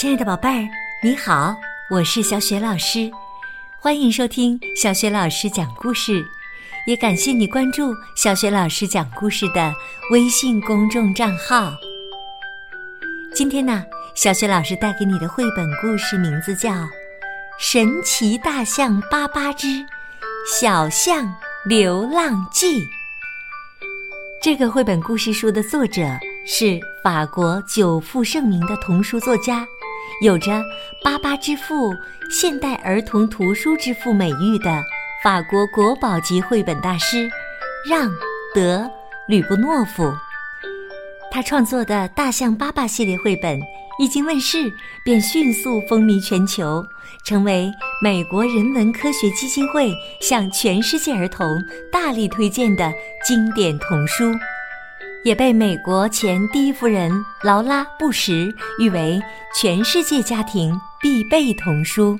亲爱的宝贝儿，你好，我是小雪老师，欢迎收听小雪老师讲故事，也感谢你关注小雪老师讲故事的微信公众账号。今天呢，小雪老师带给你的绘本故事名字叫《神奇大象巴巴之小象流浪记》。这个绘本故事书的作者是法国久负盛名的童书作家。有着“巴巴之父”“现代儿童图书之父”美誉的法国国宝级绘本大师让·德·吕布诺夫，他创作的《大象巴巴》系列绘本一经问世，便迅速风靡全球，成为美国人文科学基金会向全世界儿童大力推荐的经典童书。也被美国前第一夫人劳拉·布什誉为全世界家庭必备童书。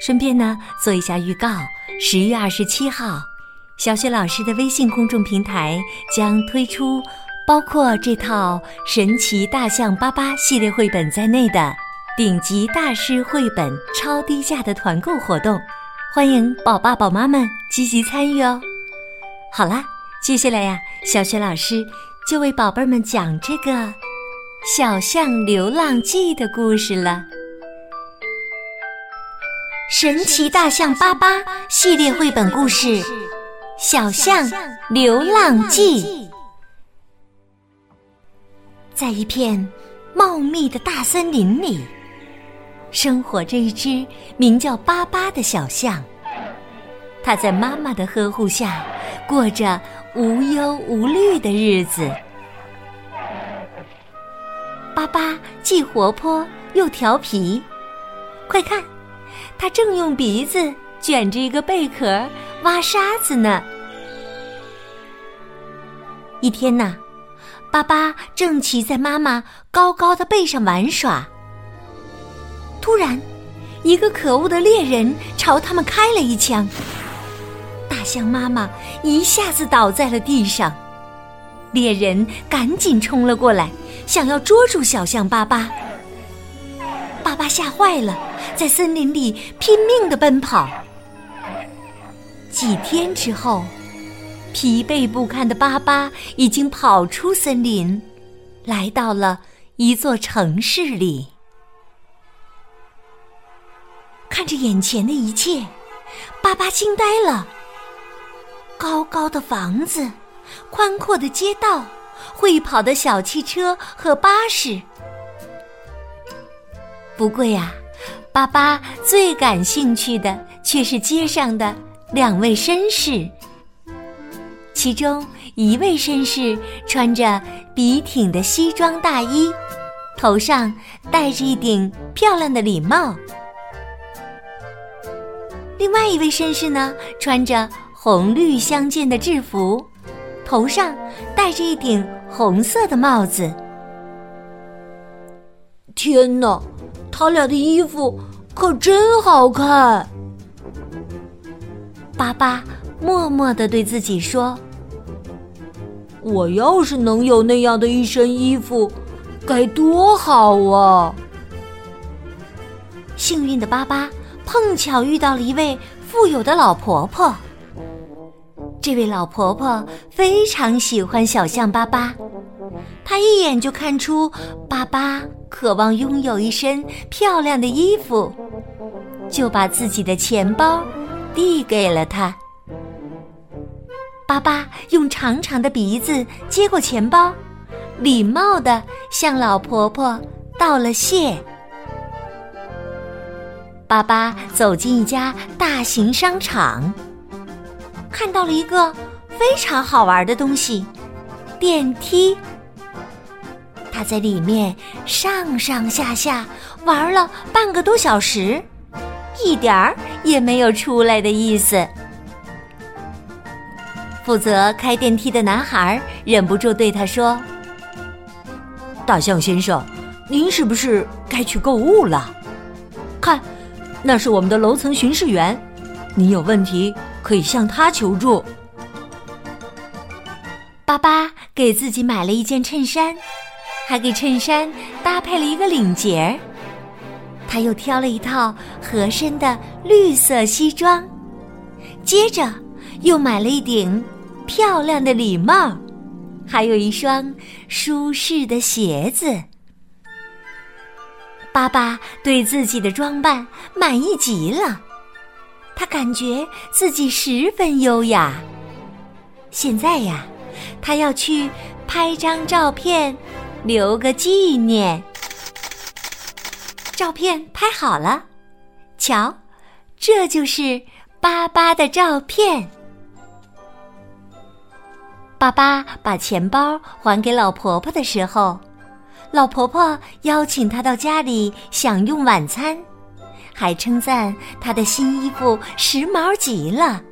顺便呢，做一下预告：十月二十七号，小雪老师的微信公众平台将推出包括这套《神奇大象巴巴》系列绘本在内的顶级大师绘本超低价的团购活动，欢迎宝爸宝妈们积极参与哦。好啦，接下来呀，小雪老师。就为宝贝们讲这个《小象流浪记》的故事了，《神奇大象巴巴》系列绘本故事《小象流浪记》。在一片茂密的大森林里，生活着一只名叫巴巴的小象。它在妈妈的呵护下，过着。无忧无虑的日子，巴巴既活泼又调皮。快看，他正用鼻子卷着一个贝壳挖沙子呢。一天呐，巴巴正骑在妈妈高高的背上玩耍，突然，一个可恶的猎人朝他们开了一枪。象妈妈一下子倒在了地上，猎人赶紧冲了过来，想要捉住小象巴巴。巴巴吓坏了，在森林里拼命的奔跑。几天之后，疲惫不堪的巴巴已经跑出森林，来到了一座城市里。看着眼前的一切，巴巴惊呆了。高高的房子，宽阔的街道，会跑的小汽车和巴士。不过呀，巴巴最感兴趣的却是街上的两位绅士。其中一位绅士穿着笔挺的西装大衣，头上戴着一顶漂亮的礼帽；另外一位绅士呢，穿着。红绿相间的制服，头上戴着一顶红色的帽子。天哪，他俩的衣服可真好看！巴巴默默的对自己说：“我要是能有那样的一身衣服，该多好啊！”幸运的巴巴碰巧遇到了一位富有的老婆婆。这位老婆婆非常喜欢小象巴巴，她一眼就看出巴巴渴望拥有一身漂亮的衣服，就把自己的钱包递给了他。巴巴用长长的鼻子接过钱包，礼貌的向老婆婆道了谢。巴巴走进一家大型商场。看到了一个非常好玩的东西——电梯。他在里面上上下下玩了半个多小时，一点儿也没有出来的意思。负责开电梯的男孩忍不住对他说：“大象先生，您是不是该去购物了？看，那是我们的楼层巡视员，您有问题。”可以向他求助。巴巴给自己买了一件衬衫，还给衬衫搭配了一个领结儿。他又挑了一套合身的绿色西装，接着又买了一顶漂亮的礼帽，还有一双舒适的鞋子。巴巴对自己的装扮满意极了，他感觉自己十分优雅。现在呀，他要去拍张照片，留个纪念。照片拍好了，瞧，这就是巴巴的照片。巴巴把钱包还给老婆婆的时候，老婆婆邀请他到家里享用晚餐，还称赞他的新衣服时髦极了。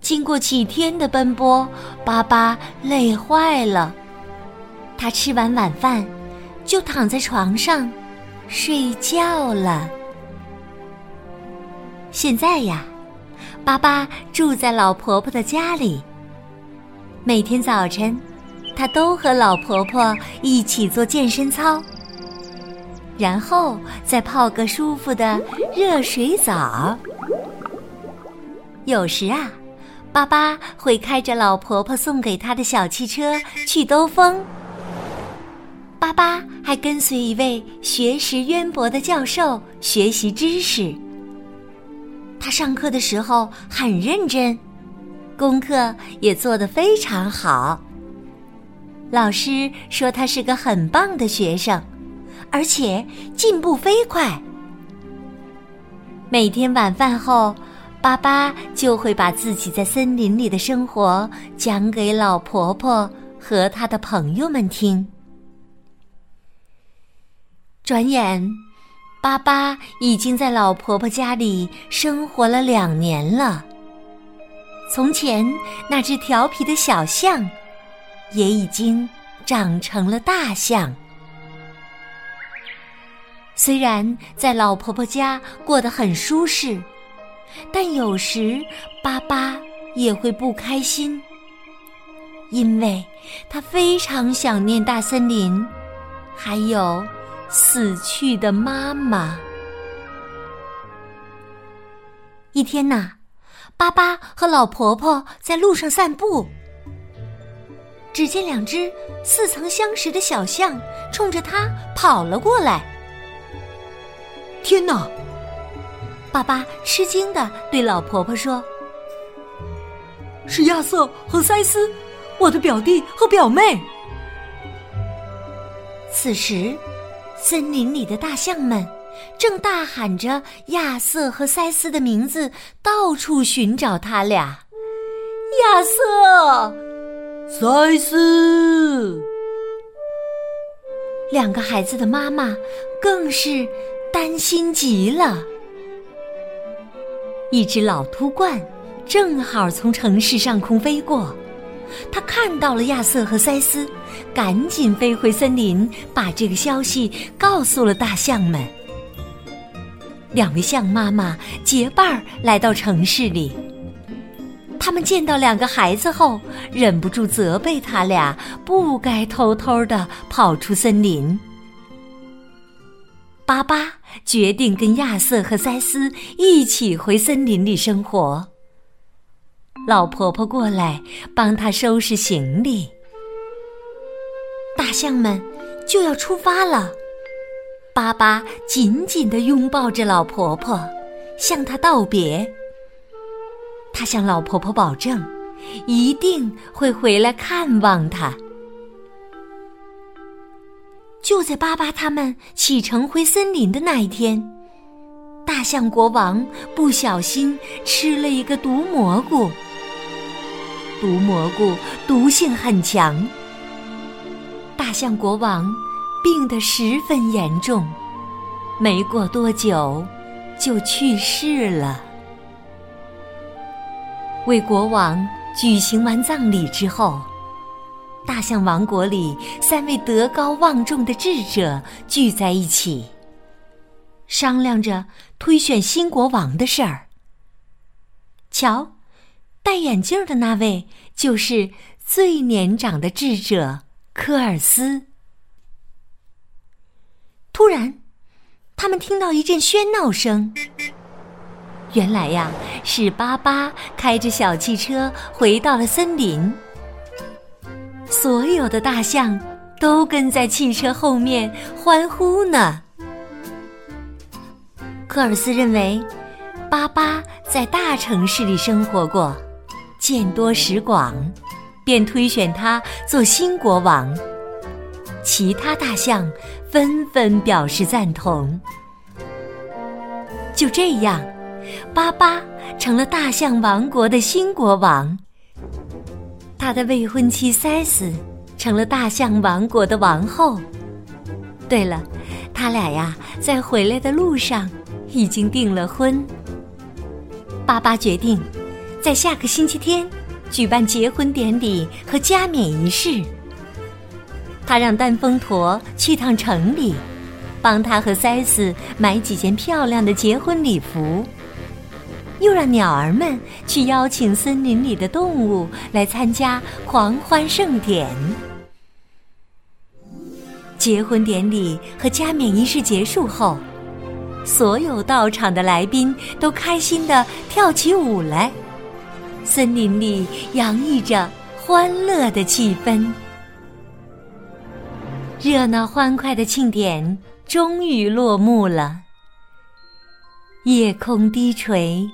经过几天的奔波，巴巴累坏了，他吃完晚饭。就躺在床上睡觉了。现在呀，巴巴住在老婆婆的家里。每天早晨，他都和老婆婆一起做健身操，然后再泡个舒服的热水澡。有时啊，巴巴会开着老婆婆送给他的小汽车去兜风。巴巴还跟随一位学识渊博的教授学习知识。他上课的时候很认真，功课也做得非常好。老师说他是个很棒的学生，而且进步飞快。每天晚饭后，巴巴就会把自己在森林里的生活讲给老婆婆和他的朋友们听。转眼，巴巴已经在老婆婆家里生活了两年了。从前那只调皮的小象，也已经长成了大象。虽然在老婆婆家过得很舒适，但有时巴巴也会不开心，因为他非常想念大森林，还有。死去的妈妈。一天呐，巴巴和老婆婆在路上散步，只见两只似曾相识的小象冲着他跑了过来。天哪！爸爸吃惊的对老婆婆说：“是亚瑟和塞斯，我的表弟和表妹。”此时。森林里的大象们正大喊着亚瑟和塞斯的名字，到处寻找他俩。亚瑟，塞斯，两个孩子的妈妈更是担心极了。一只老秃鹳正好从城市上空飞过。他看到了亚瑟和塞斯，赶紧飞回森林，把这个消息告诉了大象们。两位象妈妈结伴儿来到城市里，他们见到两个孩子后，忍不住责备他俩不该偷偷的跑出森林。巴巴决定跟亚瑟和塞斯一起回森林里生活。老婆婆过来帮他收拾行李，大象们就要出发了。巴巴紧紧的拥抱着老婆婆，向她道别。他向老婆婆保证，一定会回来看望她。就在巴巴他们启程回森林的那一天，大象国王不小心吃了一个毒蘑菇。毒蘑菇毒性很强，大象国王病得十分严重，没过多久就去世了。为国王举行完葬礼之后，大象王国里三位德高望重的智者聚在一起，商量着推选新国王的事儿。瞧。戴眼镜的那位就是最年长的智者科尔斯。突然，他们听到一阵喧闹声。原来呀，是巴巴开着小汽车回到了森林。所有的大象都跟在汽车后面欢呼呢。科尔斯认为，巴巴在大城市里生活过，见多识广，便推选他做新国王。其他大象纷纷表示赞同。就这样。巴巴成了大象王国的新国王，他的未婚妻塞斯成了大象王国的王后。对了，他俩呀，在回来的路上已经订了婚。巴巴决定在下个星期天举办结婚典礼和加冕仪式。他让丹峰驼去趟城里，帮他和塞斯买几件漂亮的结婚礼服。又让鸟儿们去邀请森林里的动物来参加狂欢盛典。结婚典礼和加冕仪式结束后，所有到场的来宾都开心的跳起舞来，森林里洋溢着欢乐的气氛。热闹欢快的庆典终于落幕了，夜空低垂。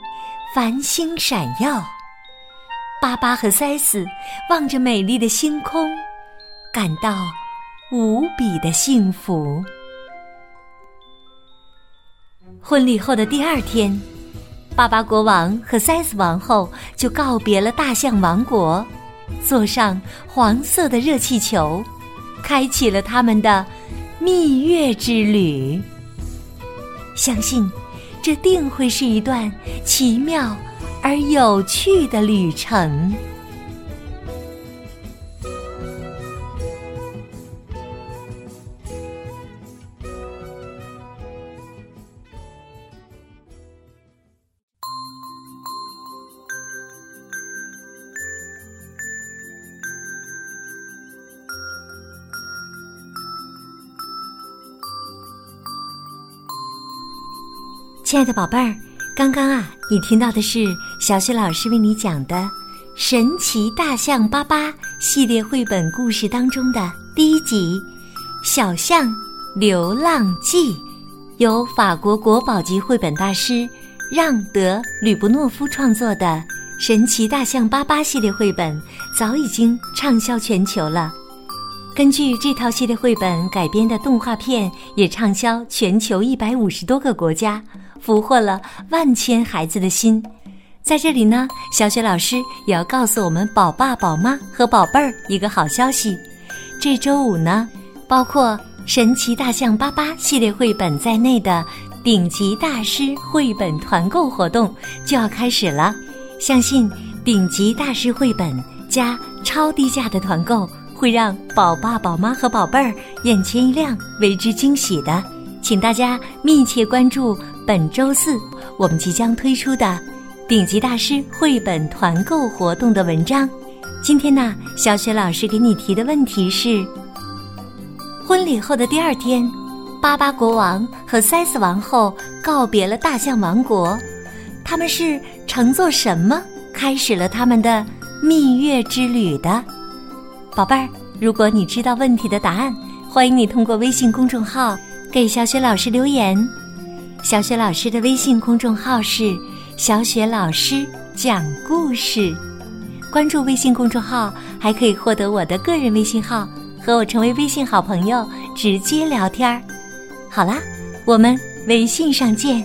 繁星闪耀，巴巴和塞斯望着美丽的星空，感到无比的幸福。婚礼后的第二天，巴巴国王和塞斯王后就告别了大象王国，坐上黄色的热气球，开启了他们的蜜月之旅。相信。这定会是一段奇妙而有趣的旅程。亲爱的宝贝儿，刚刚啊，你听到的是小雪老师为你讲的《神奇大象巴巴》系列绘本故事当中的第一集《小象流浪记》，由法国国宝级绘本大师让·德·吕布诺夫创作的《神奇大象巴巴》系列绘本，早已经畅销全球了。根据这套系列绘本改编的动画片也畅销全球一百五十多个国家。俘获了万千孩子的心，在这里呢，小雪老师也要告诉我们宝爸宝妈和宝贝儿一个好消息：这周五呢，包括《神奇大象巴巴》系列绘本在内的顶级大师绘本团购活动就要开始了。相信顶级大师绘本加超低价的团购，会让宝爸宝妈和宝贝儿眼前一亮，为之惊喜的。请大家密切关注。本周四，我们即将推出的顶级大师绘本团购活动的文章。今天呢，小雪老师给你提的问题是：婚礼后的第二天，巴巴国王和塞斯王后告别了大象王国，他们是乘坐什么开始了他们的蜜月之旅的？宝贝儿，如果你知道问题的答案，欢迎你通过微信公众号给小雪老师留言。小雪老师的微信公众号是“小雪老师讲故事”，关注微信公众号还可以获得我的个人微信号，和我成为微信好朋友，直接聊天儿。好啦，我们微信上见。